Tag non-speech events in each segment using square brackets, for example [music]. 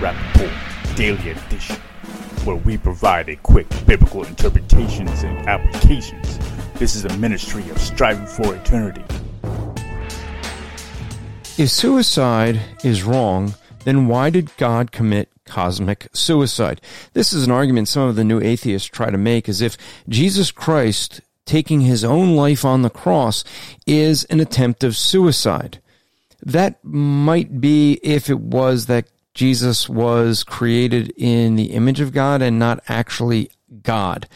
Welcome to the Rapp Report Daily Edition, where we provide a quick biblical interpretations and applications. This is a ministry of striving for eternity. If suicide is wrong, then why did God commit cosmic suicide? This is an argument some of the new atheists try to make as if Jesus Christ taking his own life on the cross is an attempt of suicide. That might be if it was that Jesus was created in the image of God and not actually God.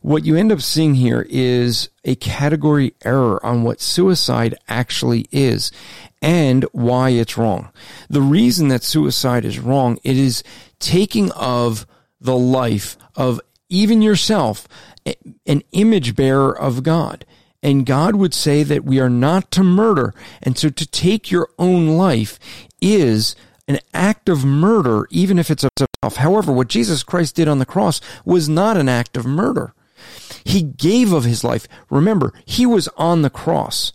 What you end up seeing here is a category error on what suicide actually is and why it's wrong. The reason that suicide is wrong, it is taking of the life of even yourself, an image bearer of God. And God would say that we are not to murder. And so to take your own life is an act of murder, even if it's of self. However, what Jesus Christ did on the cross was not an act of murder. He gave of his life. Remember, he was on the cross.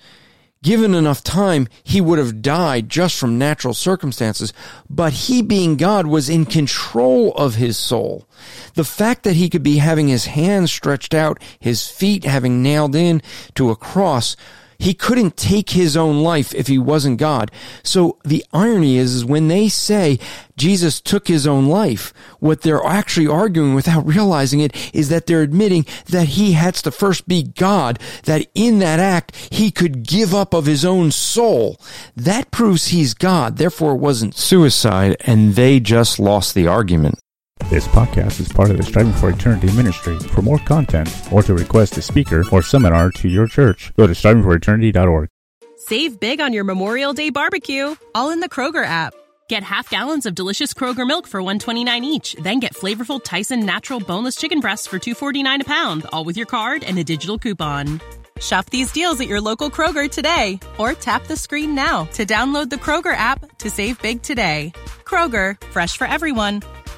Given enough time, he would have died just from natural circumstances, but he being God was in control of his soul. The fact that he could be having his hands stretched out, his feet having nailed in to a cross, he couldn't take his own life if he wasn't God. So the irony is, is when they say Jesus took his own life, what they're actually arguing without [laughs] realizing it is that they're admitting that he has to first be God, that in that act he could give up of his own soul. That proves he's God. Therefore it wasn't suicide and they just lost the argument. This podcast is part of the Striving for Eternity ministry. For more content or to request a speaker or seminar to your church, go to strivingforeternity.org. Save big on your Memorial Day barbecue, all in the Kroger app. Get half gallons of delicious Kroger milk for 129 each, then get flavorful Tyson natural boneless chicken breasts for 249 a pound, all with your card and a digital coupon. Shop these deals at your local Kroger today or tap the screen now to download the Kroger app to save big today. Kroger, fresh for everyone.